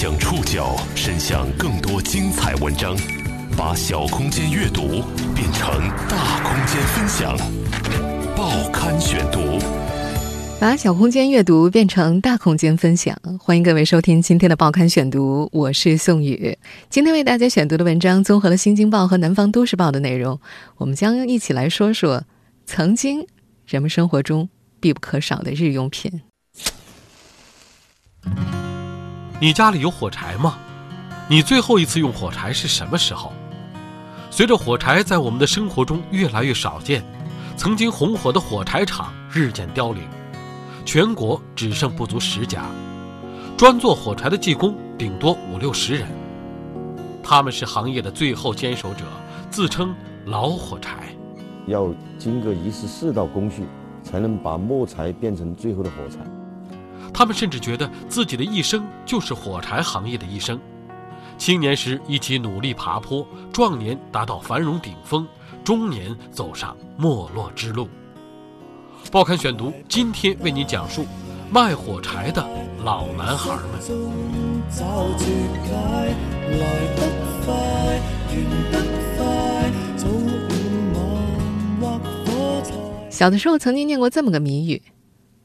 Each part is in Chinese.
将触角伸向更多精彩文章，把小空间阅读变成大空间分享。报刊选读，把小空间阅读变成大空间分享。欢迎各位收听今天的报刊选读，我是宋宇。今天为大家选读的文章综合了《新京报》和《南方都市报》的内容，我们将一起来说说曾经人们生活中必不可少的日用品。你家里有火柴吗？你最后一次用火柴是什么时候？随着火柴在我们的生活中越来越少见，曾经红火的火柴厂日渐凋零，全国只剩不足十家，专做火柴的技工顶多五六十人。他们是行业的最后坚守者，自称“老火柴”。要经过一十四道工序，才能把木材变成最后的火柴。他们甚至觉得自己的一生就是火柴行业的一生。青年时一起努力爬坡，壮年达到繁荣顶峰，中年走上没落之路。报刊选读今天为您讲述卖火柴的老男孩们。小的时候曾经念过这么个谜语。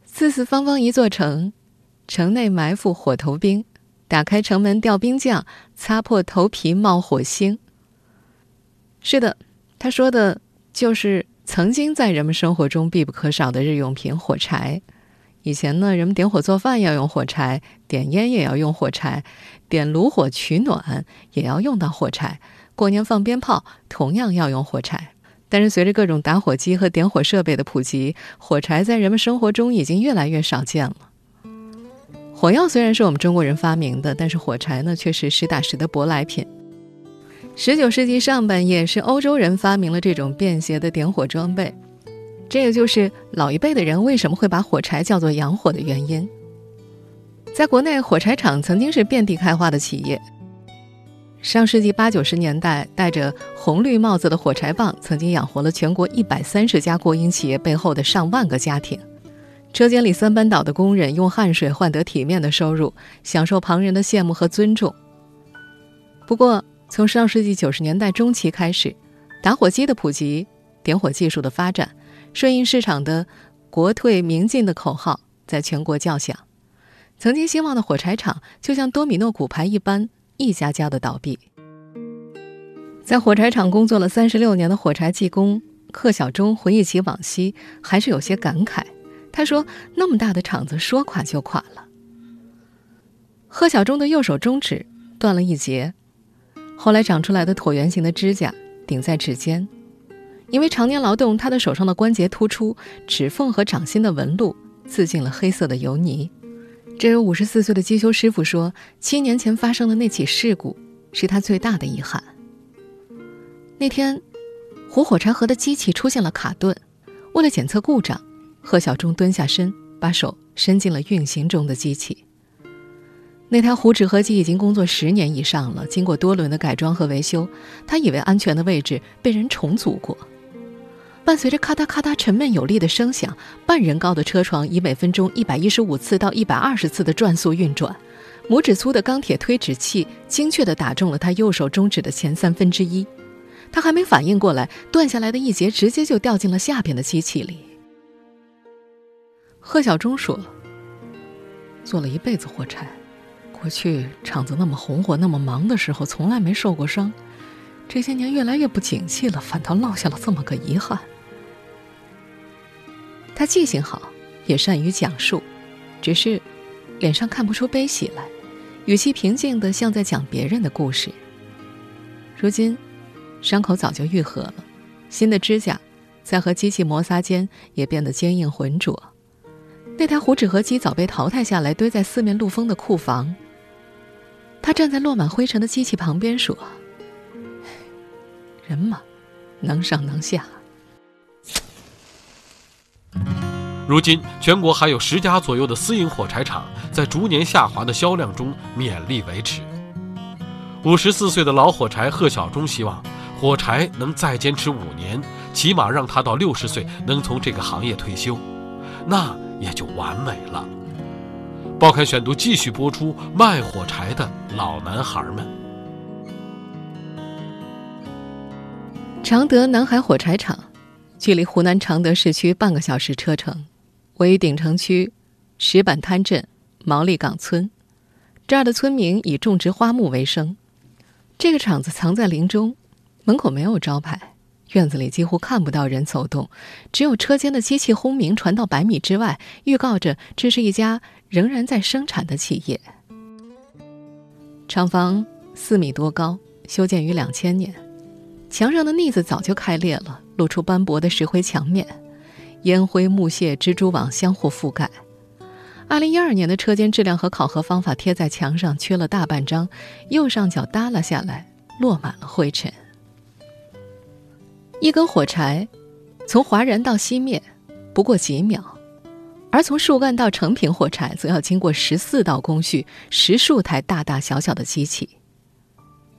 四四方方一座城，城内埋伏火头兵，打开城门调兵将，擦破头皮冒火星。是的，他说的就是曾经在人们生活中必不可少的日用品——火柴。以前呢，人们点火做饭要用火柴，点烟也要用火柴，点炉火取暖也要用到火柴，过年放鞭炮同样要用火柴。但是，随着各种打火机和点火设备的普及，火柴在人们生活中已经越来越少见了。火药虽然是我们中国人发明的，但是火柴呢却是实打实的舶来品。十九世纪上半叶，是欧洲人发明了这种便携的点火装备，这也就是老一辈的人为什么会把火柴叫做洋火的原因。在国内，火柴厂曾经是遍地开花的企业。上世纪八九十年代，戴着红绿帽子的火柴棒曾经养活了全国一百三十家国营企业背后的上万个家庭。车间里三班倒的工人用汗水换得体面的收入，享受旁人的羡慕和尊重。不过，从上世纪九十年代中期开始，打火机的普及、点火技术的发展、顺应市场的“国退民进”的口号在全国叫响，曾经兴旺的火柴厂就像多米诺骨牌一般。一家家的倒闭。在火柴厂工作了三十六年的火柴技工贺小忠回忆起往昔，还是有些感慨。他说：“那么大的厂子，说垮就垮了。”贺小忠的右手中指断了一截，后来长出来的椭圆形的指甲顶在指尖，因为常年劳动，他的手上的关节突出，指缝和掌心的纹路刺进了黑色的油泥。这位五十四岁的机修师傅说：“七年前发生的那起事故，是他最大的遗憾。那天，活火柴盒的机器出现了卡顿，为了检测故障，贺小忠蹲下身，把手伸进了运行中的机器。那台糊纸盒机已经工作十年以上了，经过多轮的改装和维修，他以为安全的位置被人重组过。”伴随着咔嗒咔嗒沉闷有力的声响，半人高的车床以每分钟一百一十五次到一百二十次的转速运转，拇指粗的钢铁推纸器精确地打中了他右手中指的前三分之一。他还没反应过来，断下来的一节直接就掉进了下边的机器里。贺小忠说：“做了一辈子火柴，过去厂子那么红火、那么忙的时候，从来没受过伤。这些年越来越不景气了，反倒落下了这么个遗憾。”他记性好，也善于讲述，只是脸上看不出悲喜来，语气平静的像在讲别人的故事。如今，伤口早就愈合了，新的指甲在和机器摩擦间也变得坚硬浑浊。那台胡纸盒机早被淘汰下来，堆在四面露风的库房。他站在落满灰尘的机器旁边说：“人嘛，能上能下。”如今，全国还有十家左右的私营火柴厂在逐年下滑的销量中勉力维持。五十四岁的老火柴贺小忠希望火柴能再坚持五年，起码让他到六十岁能从这个行业退休，那也就完美了。报刊选读继续播出卖火柴的老男孩们。常德南海火柴厂，距离湖南常德市区半个小时车程，位于鼎城区石板滩镇毛利岗村。这儿的村民以种植花木为生。这个厂子藏在林中，门口没有招牌，院子里几乎看不到人走动，只有车间的机器轰鸣传到百米之外，预告着这是一家仍然在生产的企业。厂房四米多高，修建于两千年，墙上的腻子早就开裂了，露出斑驳的石灰墙面，烟灰、木屑、蜘蛛网相互覆盖。二零一二年的车间质量和考核方法贴在墙上，缺了大半张，右上角耷拉下来，落满了灰尘。一根火柴，从划燃到熄灭，不过几秒；而从树干到成品火柴，则要经过十四道工序，十数台大大小小的机器。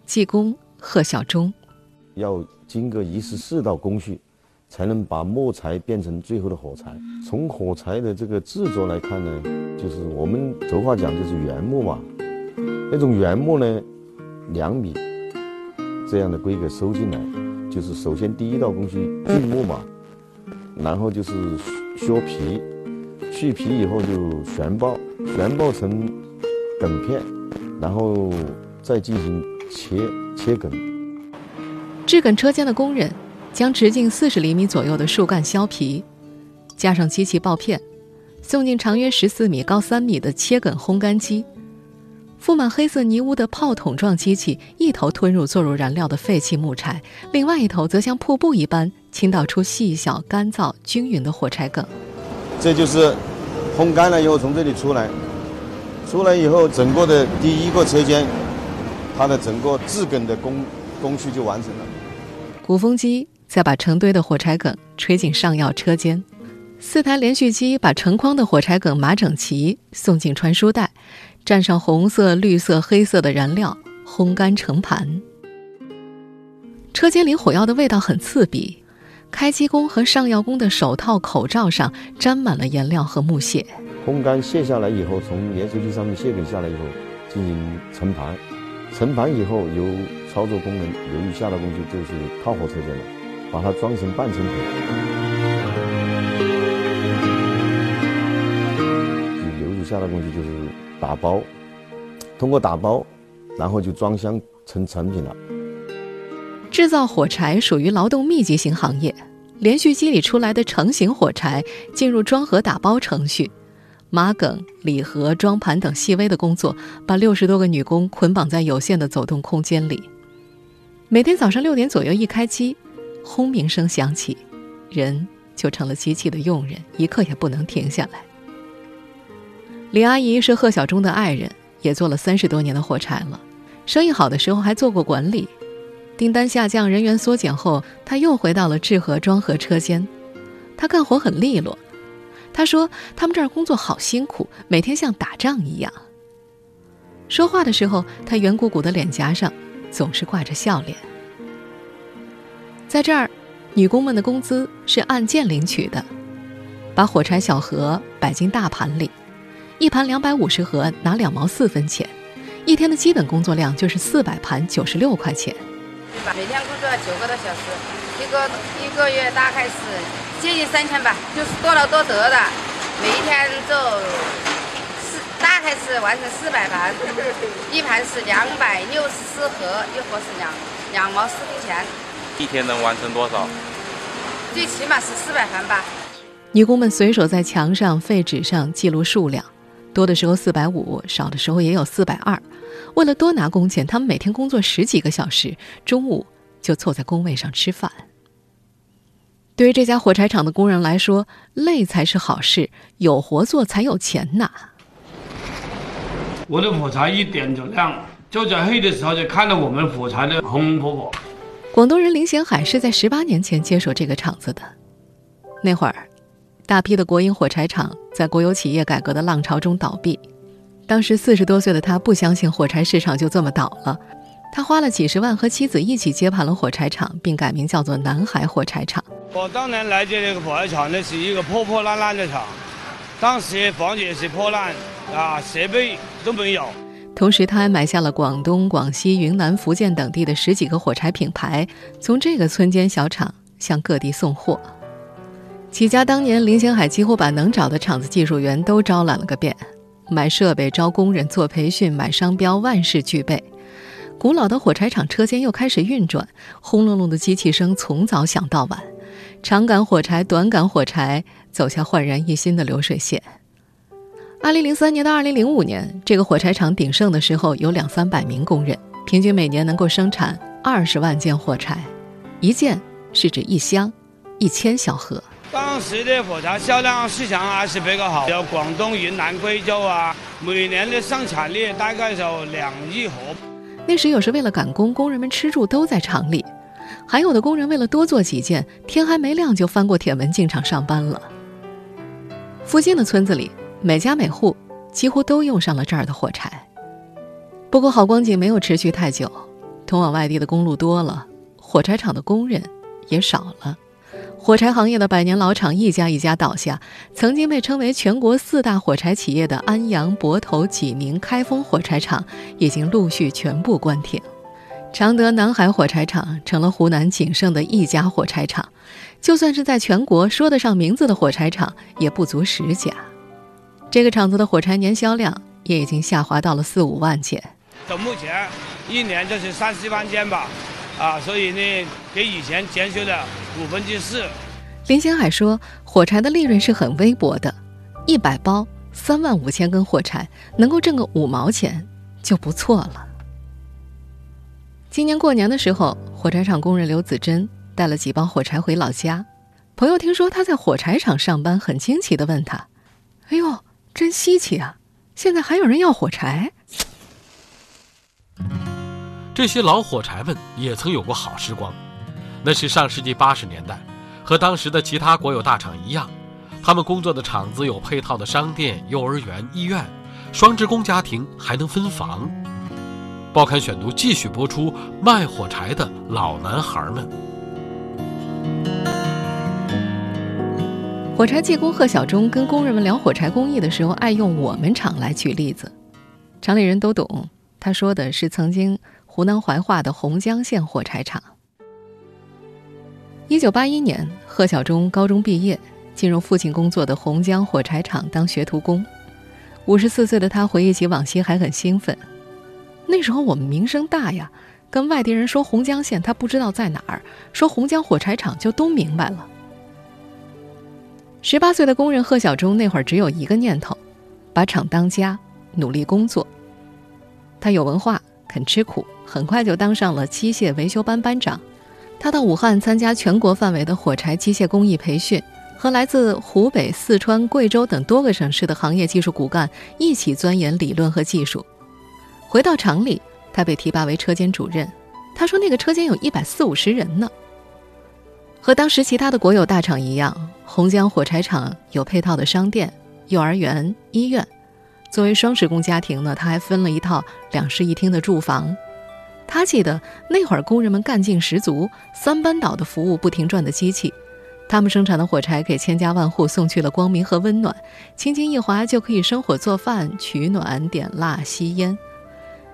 技工贺小忠，要经过一十四道工序。才能把木材变成最后的火柴。从火柴的这个制作来看呢，就是我们俗话讲就是原木嘛。那种原木呢，两米这样的规格收进来，就是首先第一道工序锯木嘛，然后就是削皮，去皮以后就旋爆，旋爆成梗片，然后再进行切切梗。制梗车间的工人。将直径四十厘米左右的树干削皮，加上机器刨片，送进长约十四米、高三米的切梗烘干机。覆满黑色泥污的炮筒状机器一头吞入做入燃料的废弃木柴，另外一头则像瀑布一般倾倒出细小、干燥、均匀的火柴梗。这就是烘干了以后从这里出来，出来以后整个的第一个车间，它的整个制梗的工工序就完成了。鼓风机。再把成堆的火柴梗吹进上药车间，四台连续机把成筐的火柴梗码整齐，送进传输带，蘸上红色、绿色、黑色的燃料，烘干成盘。车间里火药的味道很刺鼻，开机工和上药工的手套、口罩上沾满了颜料和木屑。烘干卸下来以后，从连续机上面卸梗下来以后，进行盛盘。盛盘以后，由操作工人由于下的工序就是套火车间了。把它装成半成品，流入下的工序就是打包，通过打包，然后就装箱成成品了。制造火柴属于劳动密集型行业，连续机里出来的成型火柴进入装盒打包程序，码梗、礼盒、装盘等细微的工作，把六十多个女工捆绑在有限的走动空间里。每天早上六点左右一开机。轰鸣声响起，人就成了机器的佣人，一刻也不能停下来。李阿姨是贺小忠的爱人，也做了三十多年的火柴了。生意好的时候还做过管理，订单下降、人员缩减后，她又回到了制盒装盒车间。他干活很利落，他说他们这儿工作好辛苦，每天像打仗一样。说话的时候，他圆鼓鼓的脸颊上总是挂着笑脸。在这儿，女工们的工资是按件领取的，把火柴小盒摆进大盘里，一盘两百五十盒拿两毛四分钱，一天的基本工作量就是四百盘九十六块钱。每天工作九个多小时，一个一个月大概是接近三千吧，就是多劳多得的。每一天做四，大概是完成四百盘，一盘是两百六十四盒，一盒是两两毛四分钱。一天能完成多少？最起码是四百盘吧。女工们随手在墙上、废纸上记录数量，多的时候四百五，少的时候也有四百二。为了多拿工钱，他们每天工作十几个小时，中午就坐在工位上吃饭。对于这家火柴厂的工人来说，累才是好事，有活做才有钱拿。我的火柴一点就亮，就在黑的时候就看到我们火柴的红红火火。广东人林显海是在十八年前接手这个厂子的。那会儿，大批的国营火柴厂在国有企业改革的浪潮中倒闭。当时四十多岁的他不相信火柴市场就这么倒了，他花了几十万和妻子一起接盘了火柴厂，并改名叫做南海火柴厂。我当年来这个火柴厂，那是一个破破烂烂的厂，当时房子也是破烂，啊，设备都没有。同时，他还买下了广东、广西、云南、福建等地的十几个火柴品牌，从这个村间小厂向各地送货。起家当年，林星海几乎把能找的厂子技术员都招揽了个遍，买设备、招工人、做培训、买商标，万事俱备。古老的火柴厂车间又开始运转，轰隆隆的机器声从早响到晚，长杆火柴、短杆火柴走下焕然一新的流水线。二零零三年到二零零五年，这个火柴厂鼎盛的时候有两三百名工人，平均每年能够生产二十万件火柴，一件是指一箱，一千小盒。当时的火柴销量市场还是比较好，有广东、云南、贵州啊，每年的生产力大概有两亿盒。那时有时为了赶工，工人们吃住都在厂里，还有的工人为了多做几件，天还没亮就翻过铁门进厂上班了。附近的村子里。每家每户几乎都用上了这儿的火柴。不过好光景没有持续太久，通往外地的公路多了，火柴厂的工人也少了。火柴行业的百年老厂一家一家倒下，曾经被称为全国四大火柴企业的安阳、泊头、济宁、开封火柴厂已经陆续全部关停。常德南海火柴厂成了湖南仅剩的一家火柴厂，就算是在全国说得上名字的火柴厂，也不足十家。这个厂子的火柴年销量也已经下滑到了四五万件，到目前一年就是三四万件吧，啊，所以呢，比以前减少了五分之四。林星海说，火柴的利润是很微薄的，一百包三万五千根火柴，能够挣个五毛钱就不错了。今年过年的时候，火柴厂工人刘子珍带了几包火柴回老家，朋友听说他在火柴厂上班，很惊奇地问他：“哎呦。”真稀奇啊！现在还有人要火柴。这些老火柴们也曾有过好时光，那是上世纪八十年代，和当时的其他国有大厂一样，他们工作的厂子有配套的商店、幼儿园、医院，双职工家庭还能分房。报刊选读继续播出卖火柴的老男孩们。火柴技工贺小忠跟工人们聊火柴工艺的时候，爱用我们厂来举例子，厂里人都懂。他说的是曾经湖南怀化的洪江县火柴厂。一九八一年，贺小忠高中毕业，进入父亲工作的洪江火柴厂当学徒工。五十四岁的他回忆起往昔，还很兴奋。那时候我们名声大呀，跟外地人说洪江县，他不知道在哪儿；说洪江火柴厂，就都明白了。十八岁的工人贺小忠那会儿只有一个念头，把厂当家，努力工作。他有文化，肯吃苦，很快就当上了机械维修班班长。他到武汉参加全国范围的火柴机械工艺培训，和来自湖北、四川、贵州等多个省市的行业技术骨干一起钻研理论和技术。回到厂里，他被提拔为车间主任。他说：“那个车间有一百四五十人呢。”和当时其他的国有大厂一样，洪江火柴厂有配套的商店、幼儿园、医院。作为双职工家庭呢，他还分了一套两室一厅的住房。他记得那会儿工人们干劲十足，三班倒的服务不停转的机器，他们生产的火柴给千家万户送去了光明和温暖，轻轻一划就可以生火做饭、取暖、点蜡、吸烟。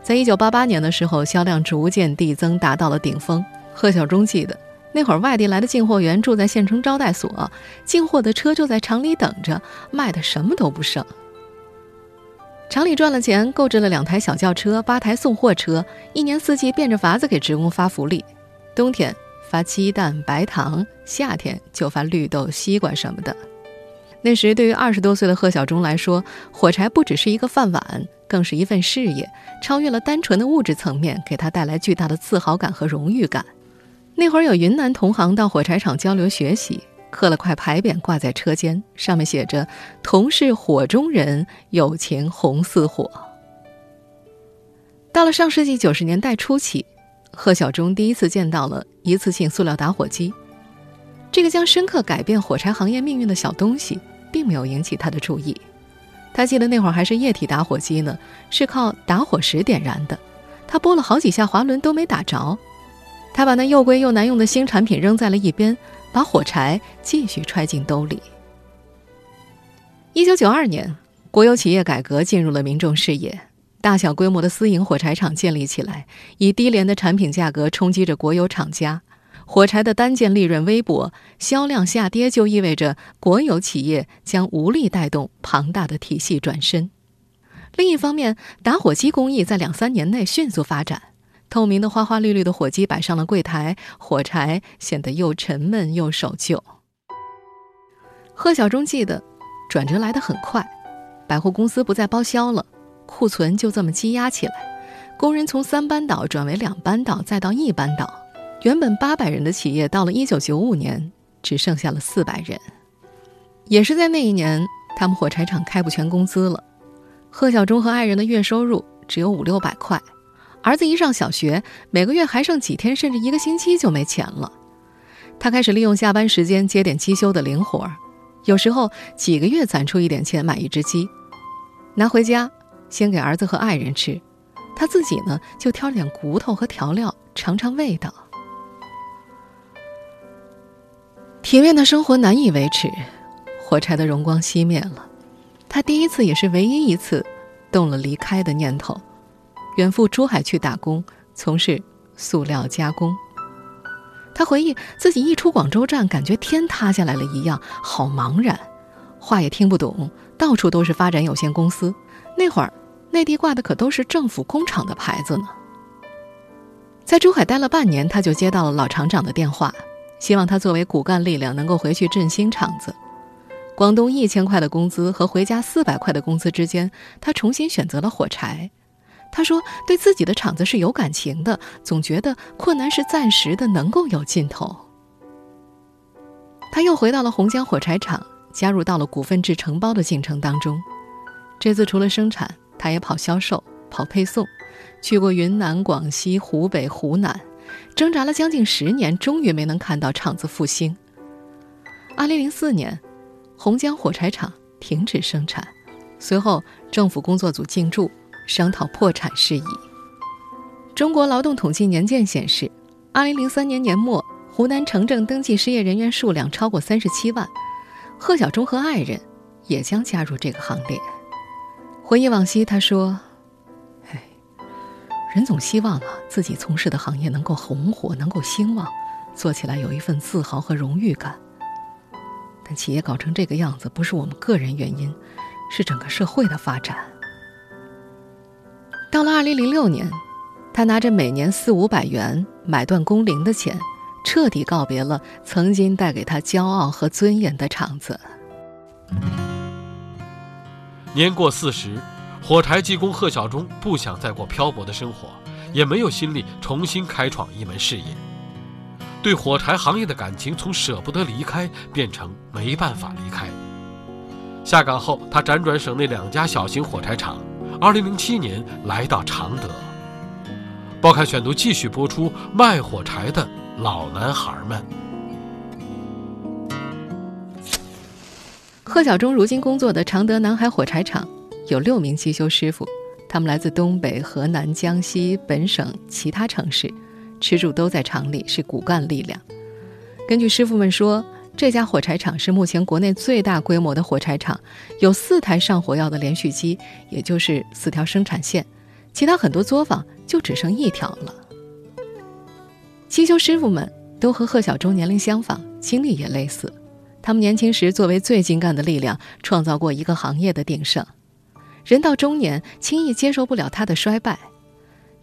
在一九八八年的时候，销量逐渐递增，达到了顶峰。贺小忠记得。那会儿，外地来的进货员住在县城招待所，进货的车就在厂里等着，卖的什么都不剩。厂里赚了钱，购置了两台小轿车、八台送货车，一年四季变着法子给职工发福利：冬天发鸡蛋、白糖，夏天就发绿豆、西瓜什么的。那时，对于二十多岁的贺小忠来说，火柴不只是一个饭碗，更是一份事业，超越了单纯的物质层面，给他带来巨大的自豪感和荣誉感。那会儿有云南同行到火柴厂交流学习，刻了块牌匾挂在车间，上面写着“同是火中人，友情红似火”。到了上世纪九十年代初期，贺小忠第一次见到了一次性塑料打火机，这个将深刻改变火柴行业命运的小东西，并没有引起他的注意。他记得那会儿还是液体打火机呢，是靠打火石点燃的，他拨了好几下滑轮都没打着。他把那又贵又难用的新产品扔在了一边，把火柴继续揣进兜里。一九九二年，国有企业改革进入了民众视野，大小规模的私营火柴厂建立起来，以低廉的产品价格冲击着国有厂家。火柴的单件利润微薄，销量下跌就意味着国有企业将无力带动庞大的体系转身。另一方面，打火机工艺在两三年内迅速发展，透明的花花绿绿的火机摆上了柜台，火柴显得又沉闷又守旧。贺小忠记得，转折来得很快，百货公司不再包销了，库存就这么积压起来，工人从三班倒转为两班倒，再到一班倒，原本八百人的企业，到了一九九五年只剩下了四百人。也是在那一年，他们火柴厂开不全工资了。贺小忠和爱人的月收入只有五六百块，儿子一上小学，每个月还剩几天，甚至一个星期就没钱了。他开始利用下班时间接点机修的零活儿，有时候几个月攒出一点钱买一只鸡，拿回家先给儿子和爱人吃，他自己呢就挑点骨头和调料尝尝味道。体面的生活难以维持，火柴的荣光熄灭了。他第一次也是唯一一次动了离开的念头，远赴珠海去打工，从事塑料加工。他回忆自己一出广州站，感觉天塌下来了一样，好茫然，话也听不懂，到处都是发展有限公司。那会儿内地挂的可都是政府工厂的牌子呢。在珠海待了半年，他就接到了老厂长的电话，希望他作为骨干力量能够回去振兴厂子。广东一千块的工资和回家四百块的工资之间，他重新选择了火柴。他说：“对自己的厂子是有感情的，总觉得困难是暂时的，能够有尽头。”他又回到了红江火柴厂，加入到了股份制承包的进程当中。这次除了生产，他也跑销售、跑配送，去过云南、广西、湖北、湖南，挣扎了将近十年，终于没能看到厂子复兴。二零零四年。红江火柴厂停止生产，随后政府工作组进驻，商讨破产事宜。中国劳动统计年鉴显示，二零零三年年末，湖南城镇登记失业人员数量超过三十七万。贺小忠和爱人也将加入这个行列。回忆往昔，他说：“哎，人总希望啊，自己从事的行业能够红火，能够兴旺，做起来有一份自豪和荣誉感。”但企业搞成这个样子，不是我们个人原因，是整个社会的发展。到了二零零六年，他拿着每年四五百元买断工龄的钱，彻底告别了曾经带给他骄傲和尊严的厂子。年过四十，火柴技工贺小忠不想再过漂泊的生活，也没有心力重新开创一门事业。对火柴行业的感情从舍不得离开变成没办法离开。下岗后，他辗转省内两家小型火柴厂。二零零七年来到常德。报刊选读继续播出卖火柴的老男孩们。贺小忠如今工作的常德南海火柴厂有六名机修师傅，他们来自东北、河南、江西、本省其他城市。吃住都在厂里，是骨干力量。根据师傅们说，这家火柴厂是目前国内最大规模的火柴厂，有四台上火药的连续机，也就是四条生产线，其他很多作坊就只剩一条了。机修师傅们都和贺小忠年龄相仿，经历也类似。他们年轻时作为最精干的力量，创造过一个行业的鼎盛。人到中年，轻易接受不了他的衰败。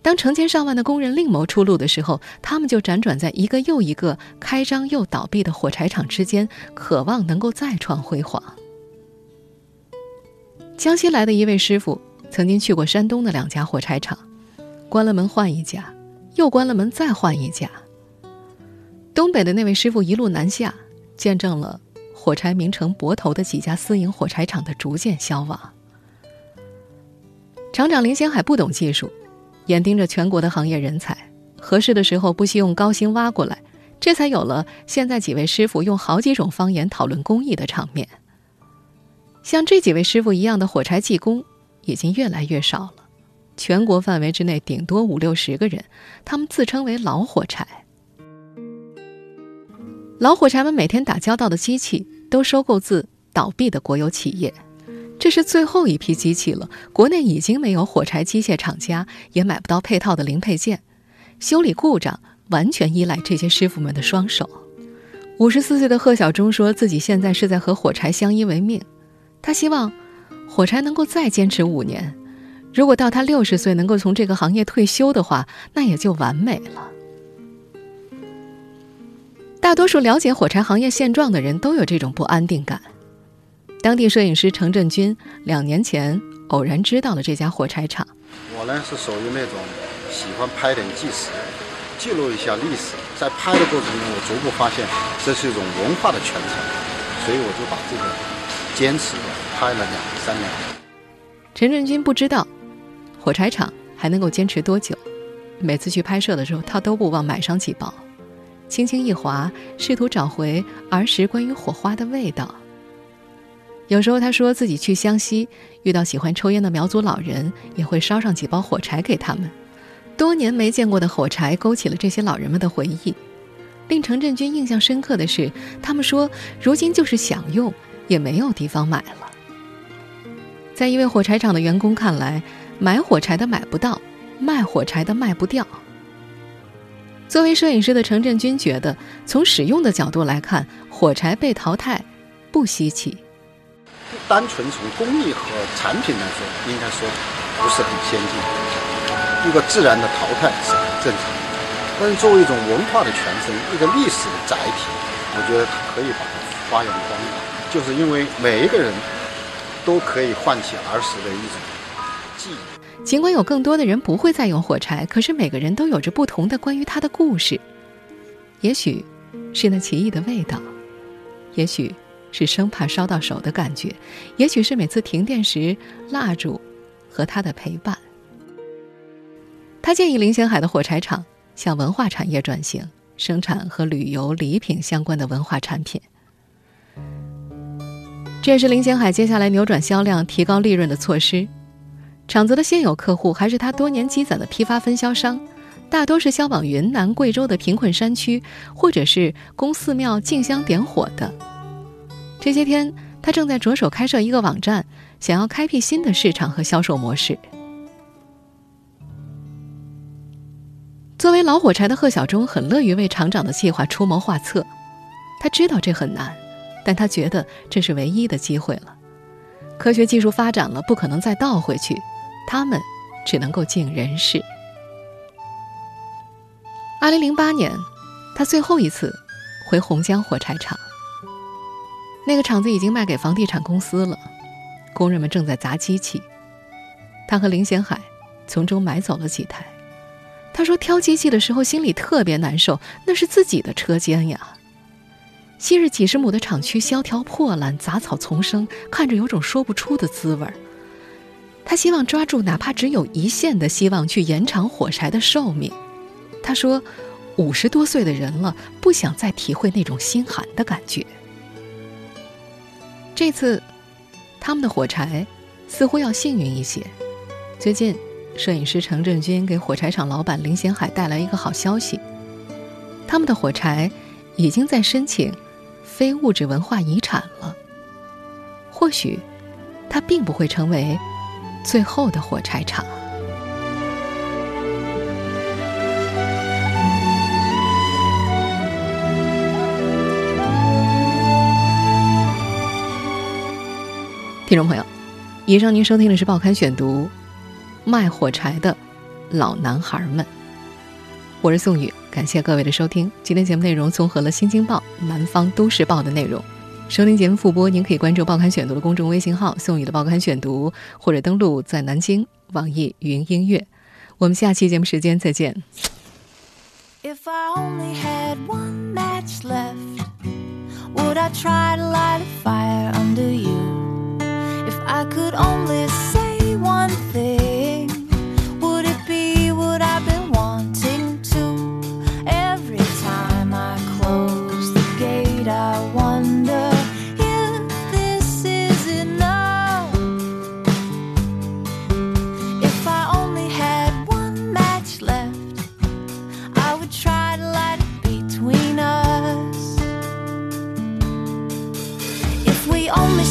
当成千上万的工人另谋出路的时候，他们就辗转在一个又一个开张又倒闭的火柴厂之间，渴望能够再创辉煌。江西来的一位师傅曾经去过山东的两家火柴厂，关了门换一家，又关了门再换一家。东北的那位师傅一路南下，见证了火柴名城泊头的几家私营火柴厂的逐渐消亡。厂长林先海不懂技术。眼盯着全国的行业人才，合适的时候不惜用高薪挖过来，这才有了现在几位师傅用好几种方言讨论工艺的场面。像这几位师傅一样的火柴技工已经越来越少了，全国范围之内顶多五六十个人，他们自称为老火柴。老火柴们每天打交道的机器都收购自倒闭的国有企业。这是最后一批机器了，国内已经没有火柴机械厂家，也买不到配套的零配件，修理故障完全依赖这些师傅们的双手。五十四岁的贺小忠说自己现在是在和火柴相依为命，他希望火柴能够再坚持五年。如果到他六十岁能够从这个行业退休的话，那也就完美了。大多数了解火柴行业现状的人都有这种不安定感。当地摄影师程振军两年前偶然知道了这家火柴厂。我呢是属于那种喜欢拍点纪实，记录一下历史。在拍的过程中，我逐步发现这是一种文化的传承，所以我就把这个坚持的拍了两三年。陈振军不知道。火柴厂还能够坚持多久？每次去拍摄的时候，他都不忘买上几包，轻轻一划，试图找回儿时关于火花的味道。有时候他说自己去湘西遇到喜欢抽烟的苗族老人，也会烧上几包火柴给他们。多年没见过的火柴勾起了这些老人们的回忆。令程振军印象深刻的是，他们说如今就是想用也没有地方买了。在一位火柴厂的员工看来。买火柴的买不到，卖火柴的卖不掉。作为摄影师的程振军觉得，从使用的角度来看，火柴被淘汰不稀奇。单纯从工艺和产品来说，应该说不是很先进，一个自然的淘汰是很正常的。但是作为一种文化的传承，一个历史的载体，我觉得可以把它发扬光大，就是因为每一个人都可以唤起儿时的一种记忆。尽管有更多的人不会再用火柴，可是每个人都有着不同的关于它的故事。也许是那奇异的味道，也许是生怕烧到手的感觉，也许是每次停电时蜡烛和他的陪伴。他建议林显海的火柴厂向文化产业转型，生产和旅游礼品相关的文化产品。这也是林显海接下来扭转销量、提高利润的措施。厂子的现有客户还是他多年积攒的批发分销商，大多是销往云南、贵州的贫困山区，或者是供寺庙进香点火的。这些天，他正在着手开设一个网站，想要开辟新的市场和销售模式。作为老火柴的贺小忠很乐于为厂长的计划出谋划策，他知道这很难，但他觉得这是唯一的机会了。科学技术发展了，不可能再倒回去。他们只能够尽人事。二零零八年，他最后一次回洪江火柴厂。那个厂子已经卖给房地产公司了，工人们正在砸机器。他和林显海从中买走了几台。他说挑机器的时候心里特别难受，那是自己的车间呀。昔日几十亩的厂区萧条破烂，杂草丛生，看着有种说不出的滋味儿。他希望抓住哪怕只有一线的希望，去延长火柴的寿命。他说：“五十多岁的人了，不想再体会那种心寒的感觉。”这次，他们的火柴似乎要幸运一些。最近，摄影师程振军给火柴厂老板林贤海带来一个好消息：他们的火柴已经在申请非物质文化遗产了。或许，它并不会成为。最后的火柴厂。听众朋友，以上您收听的是《报刊选读》，卖火柴的老男孩们。我是宋宇，感谢各位的收听。今天节目内容综合了《新京报》《南方都市报》的内容。收听节目复播，您可以关注《报刊选读》的公众微信号“宋宇的报刊选读”，或者登录在南京网易云音乐。我们下期节目时间再见。only could only say one thing, would it be what I've been wanting to? Every time I close the gate, I wonder if this is enough. If I only had one match left, I would try to light it between us. If we only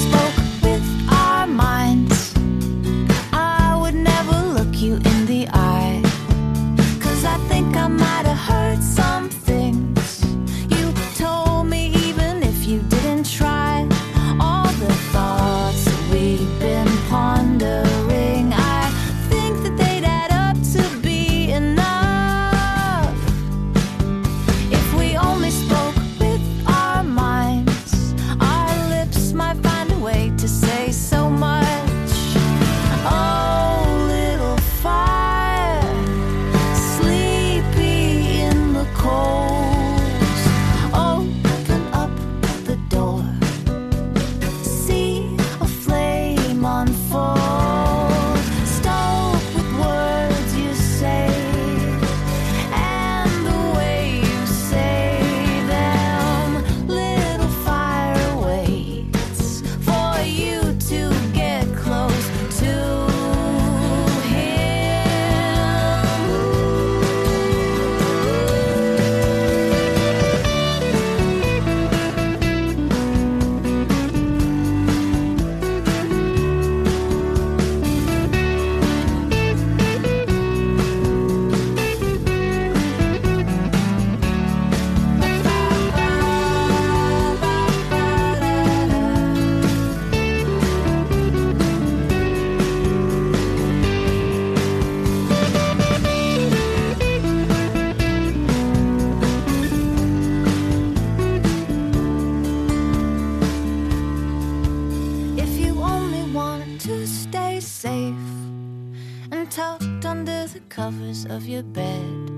covers of your bed.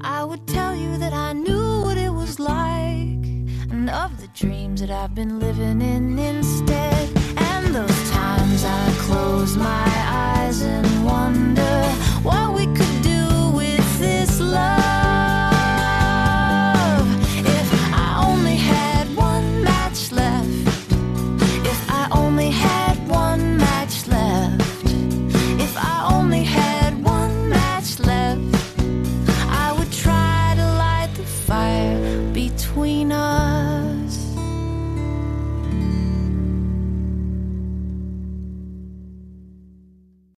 I would tell you that I knew what it was like, and of the dreams that I've been living in instead. And those times I close my eyes and wonder what we could